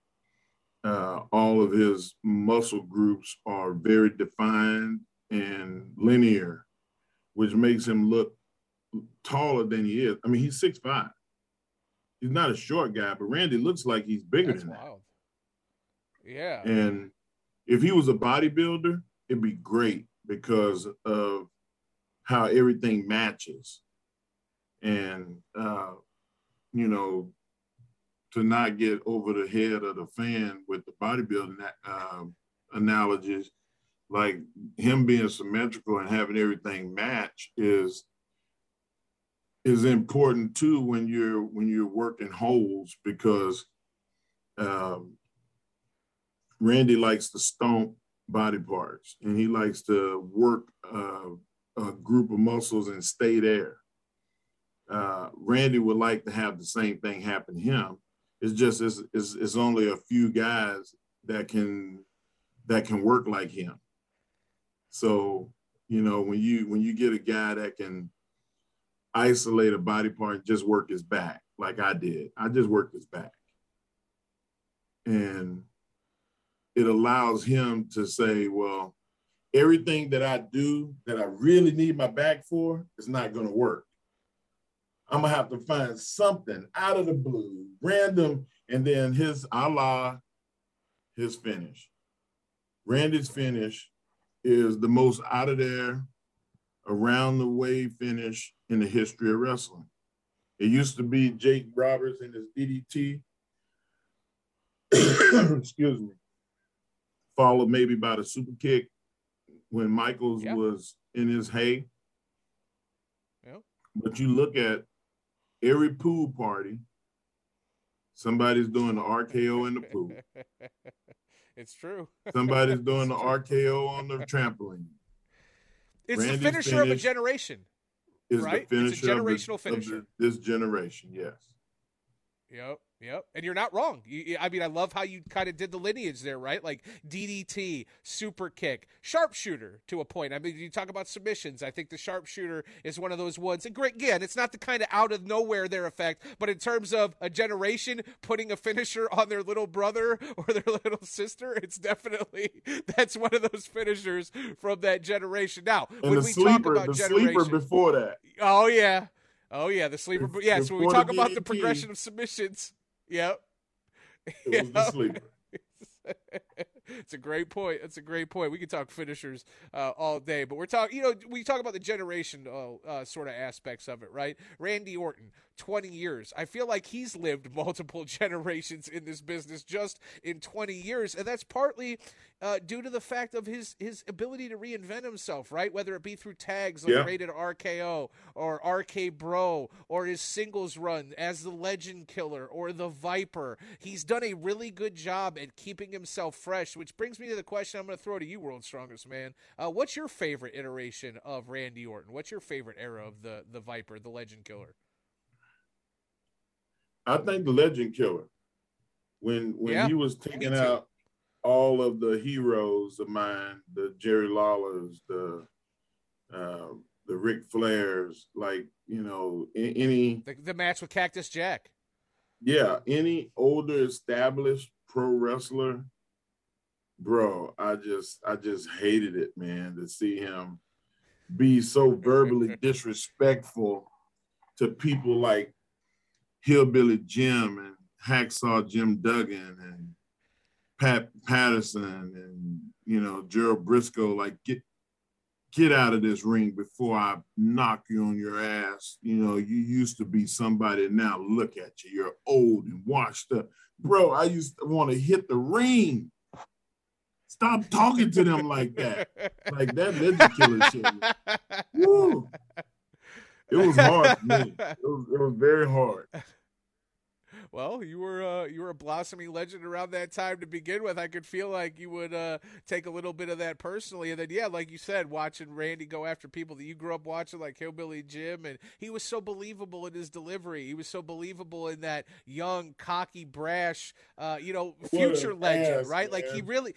Uh, all of his muscle groups are very defined and linear, which makes him look taller than he is. I mean, he's six five. He's not a short guy, but Randy looks like he's bigger That's than wild. Yeah. And if he was a bodybuilder, it'd be great because of how everything matches. And, uh, you know, to not get over the head of the fan with the bodybuilding uh, analogies, like him being symmetrical and having everything match is is important too when you're when you're working holes because um, Randy likes to stomp body parts and he likes to work uh, a group of muscles and stay there. Uh, Randy would like to have the same thing happen to him. It's just it's, it's, it's only a few guys that can that can work like him. So you know when you when you get a guy that can isolate a body part just work his back like I did, I just worked his back, and it allows him to say, well, everything that I do that I really need my back for is not going to work. I'm gonna have to find something out of the blue, random, and then his a la his finish. Randy's finish is the most out of there, around the way finish in the history of wrestling. It used to be Jake Roberts and his DDT. Excuse me. Followed maybe by the super kick when Michaels yep. was in his hay. Yep. But you look at every pool party, somebody's doing the RKO in the pool. it's true. somebody's doing the RKO on the trampoline. It's Randy's the finisher of a generation. Is right? the finisher it's a generational of the, finisher. Of the, this generation, yes. Yep. Yep, and you're not wrong. You, I mean, I love how you kind of did the lineage there, right? Like DDT, super kick, sharpshooter to a point. I mean, you talk about submissions. I think the sharpshooter is one of those ones. And great, again, it's not the kind of out of nowhere their effect, but in terms of a generation putting a finisher on their little brother or their little sister, it's definitely that's one of those finishers from that generation. Now, and when we sleeper, talk about the sleeper before that. Oh yeah. Oh yeah, the sleeper. Yeah, so when we talk about the progression of submissions, Yep. It was the sleeper. it's a great point. It's a great point. We could talk finishers uh, all day, but we're talking. You know, we talk about the generation uh, uh, sort of aspects of it, right? Randy Orton, 20 years. I feel like he's lived multiple generations in this business just in 20 years, and that's partly uh, due to the fact of his his ability to reinvent himself, right? Whether it be through tags like Yeah. Rated RKO or RK Bro or his singles run as the Legend Killer or the Viper. He's done a really good job at keeping himself fresh, which brings me to the question I'm going to throw to you, World's Strongest Man. Uh, what's your favorite iteration of Randy Orton? What's your favorite era of the the Viper, the Legend Killer? I think the Legend Killer, when when Yeah, he was taking out all of the heroes of mine, the Jerry Lawlers, the uh, the Ric Flairs, like you know, any The, the match with Cactus Jack. yeah, any older established pro wrestler, bro, I just I just hated it, man, to see him be so verbally disrespectful to people like Hillbilly Jim and Hacksaw Jim Duggan and Pat Patterson and you know Gerald Brisco. Like get get out of this ring before I knock you on your ass. You know you used to be somebody. Now look at you. You're old and washed up, bro. I used to want to hit the ring. Stop talking to them like that. Like that killer shit. Woo. It was hard for me. It was, it was very hard. Well, you were uh, you were a blossoming legend around that time to begin with. I could feel like you would uh, take a little bit of that personally, and then yeah, like you said, watching Randy go after people that you grew up watching, like Hillbilly Jim, and he was so believable in his delivery. He was so believable in that young, cocky, brash, uh, you know, future legend, ass, right? Like he really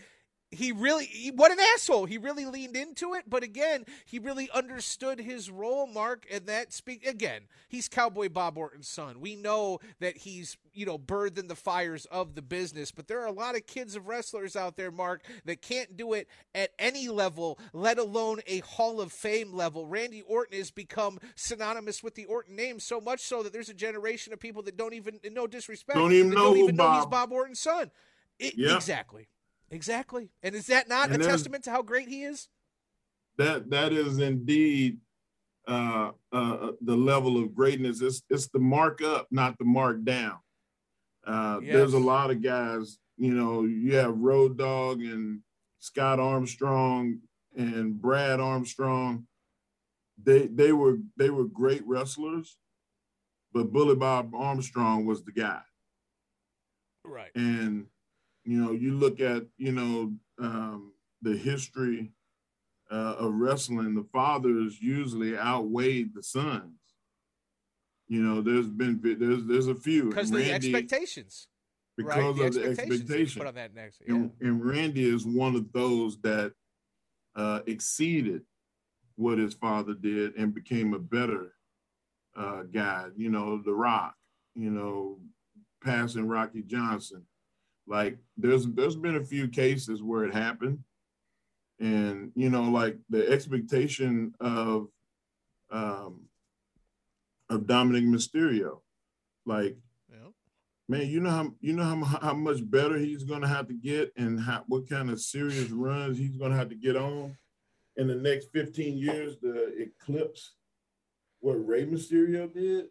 he really he, what an asshole. He really leaned into it but again he really understood his role mark and that speak again he's cowboy bob orton's son. We know that he's you know birthed in the fires of the business but there are a lot of kids of wrestlers out there mark that can't do it at any level let alone a hall of fame level. Randy orton has become synonymous with the orton name so much so that there's a generation of people that don't even no disrespect Don't even know don't even know he's Bob- bob orton's son. It, Yeah. exactly Exactly. And is that not And a testament to how great he is? that that is indeed uh, uh, the level of greatness. It's it's the mark up, not the mark down. Uh, There's a lot of guys. You know, you have Road Dog and Scott Armstrong and Brad Armstrong. They they were they were great wrestlers, but Bullet Bob Armstrong was the guy. Right. And you know, you look at you know um, the history uh, of wrestling. The fathers usually outweighed the sons. You know, there's been there's there's a few Because the expectations. because right? of the that you expectation. Put on that next. Yeah. And, and Randy is one of those that uh, exceeded what his father did and became a better uh, guy. You know, The Rock. You know, passing Rocky Johnson. Like there's there's been a few cases where it happened, and you know, like the expectation of um of Dominik Mysterio, like man, you know how you know how, how much better he's gonna have to get, and how what kind of serious runs he's gonna have to get on in the next 15 years to eclipse what Rey Mysterio did.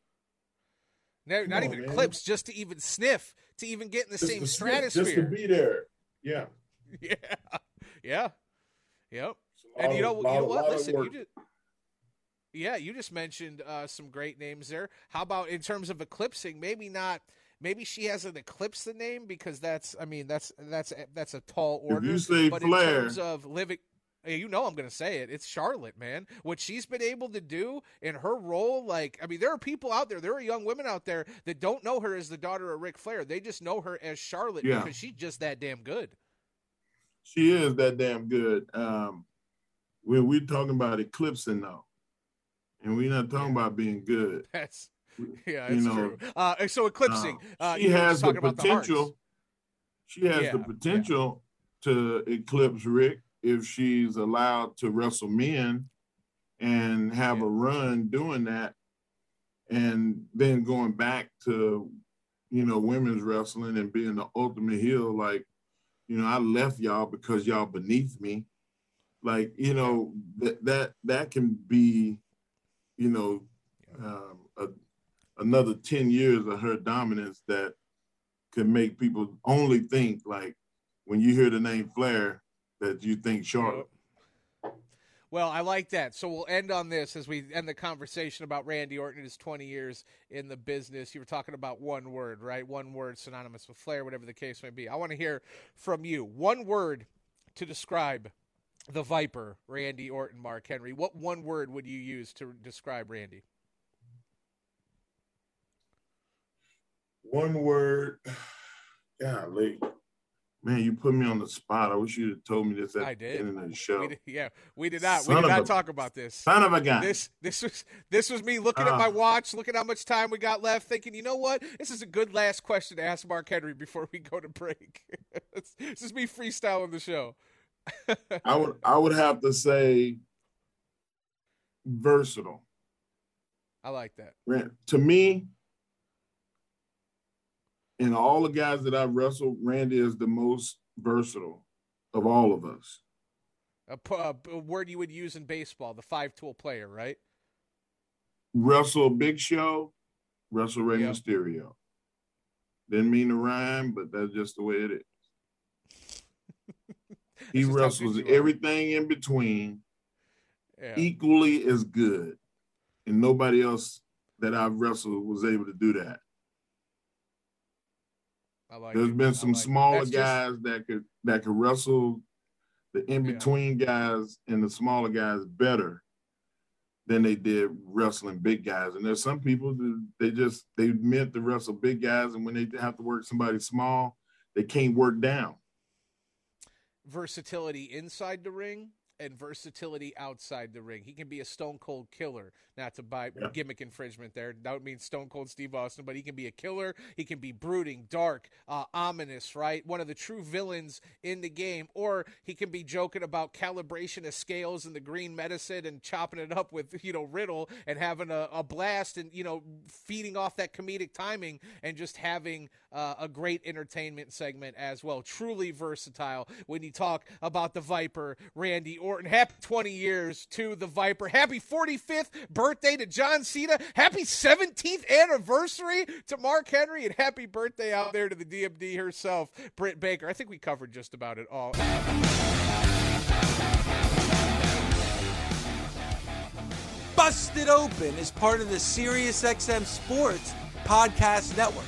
No, not even man. eclipse, just to even sniff, to even get in the just same stratosphere. Just to be there. Yeah. Yeah. Yeah. Yep. And you know, you know what? Listen, you just yeah, you just mentioned uh, some great names there. How about in terms of eclipsing? Maybe not. Maybe she hasn't eclipsed the name because that's. I mean, that's that's that's a tall order. If you say but Flair, in terms of living, you know I'm going to say it. It's Charlotte, man. What she's been able to do in her role, like, I mean, there are people out there, there are young women out there that don't know her as the daughter of Ric Flair. They just know her as Charlotte yeah. because she's just that damn good. She is that damn good. Um, when we're talking about eclipsing, though, and we're not talking about being good. That's, yeah, you know, true. Uh, so eclipsing, uh, she has the potential. The she has yeah. the potential to eclipse Ric if she's allowed to wrestle men and have yeah. a run doing that and then going back to you know women's wrestling and being the ultimate heel like you know i left y'all because y'all beneath me. Like you know that that that can be you know um, a, another 10 years of her dominance that can make people only think like when you hear the name flair that you think Charlotte. Well, I like that. So we'll end on this as we end the conversation about Randy Orton and his 20 years in the business. You were talking about one word, right? One word synonymous with flair, whatever the case may be. I want to hear from you. One word to describe the Viper, Randy Orton, Mark Henry. What one word would you use to describe Randy? One word. Golly. Man, you put me on the spot. I wish you'd have told me this at I did. the beginning of the show. We did, yeah, we did not. Son we did not a, talk about this. Son of a gun. This this was this was me looking uh, at my watch, looking how much time we got left, thinking, you know what? This is a good last question to ask Mark Henry before we go to break. this is me freestyling the show. I would I would have to say versatile. I like that. To me, and all the guys that I've wrestled, Randy is the most versatile of all of us. A, a word you would use in baseball, the five tool player, right? Wrestle Big Show, wrestle Rey yep. Mysterio. Didn't mean to rhyme, but that's just the way it is. he wrestles everything in between yeah. equally as good. And nobody else that I've wrestled was able to do that. Like There's it. been some like smaller guys just... that could that could wrestle the in between yeah. guys and the smaller guys better than they did wrestling big guys. And there's some people that they just they meant to wrestle big guys, and when they have to work somebody small, they can't work down. Versatility inside the ring and versatility outside the ring. He can be a stone cold killer. Not to buy yeah. gimmick infringement there. That means Stone Cold Steve Austin, but he can be a killer. He can be brooding, dark, uh, ominous, right? One of the true villains in the game. Or he can be joking about calibration of scales and the green medicine and chopping it up with, you know, Riddle and having a, a blast and, you know, feeding off that comedic timing and just having uh, a great entertainment segment as well. Truly versatile when you talk about the Viper, Randy Orton. Happy 20 years to the Viper. Happy 45th birthday to John Cena. Happy 17th anniversary to Mark Henry, and happy birthday out there to the DMD herself, Britt Baker. I think we covered just about it all. Busted Open is part of the SiriusXM Sports Podcast Network.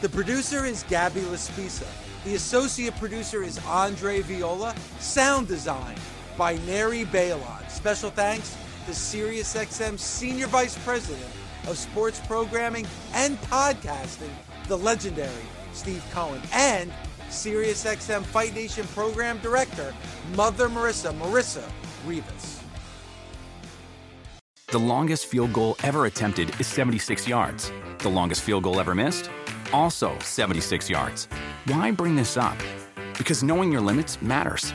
The producer is Gabby Laspisa. The associate producer is Andre Viola. Sound design by Neri Balon. Special thanks to SiriusXM Senior Vice President of Sports Programming and Podcasting, the legendary Steve Cohen, and SiriusXM Fight Nation Program Director, Mother Marissa, Marissa Rivas. The longest field goal ever attempted is 76 yards. The longest field goal ever missed? Also 76 yards. Why bring this up? Because knowing your limits matters,